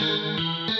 Música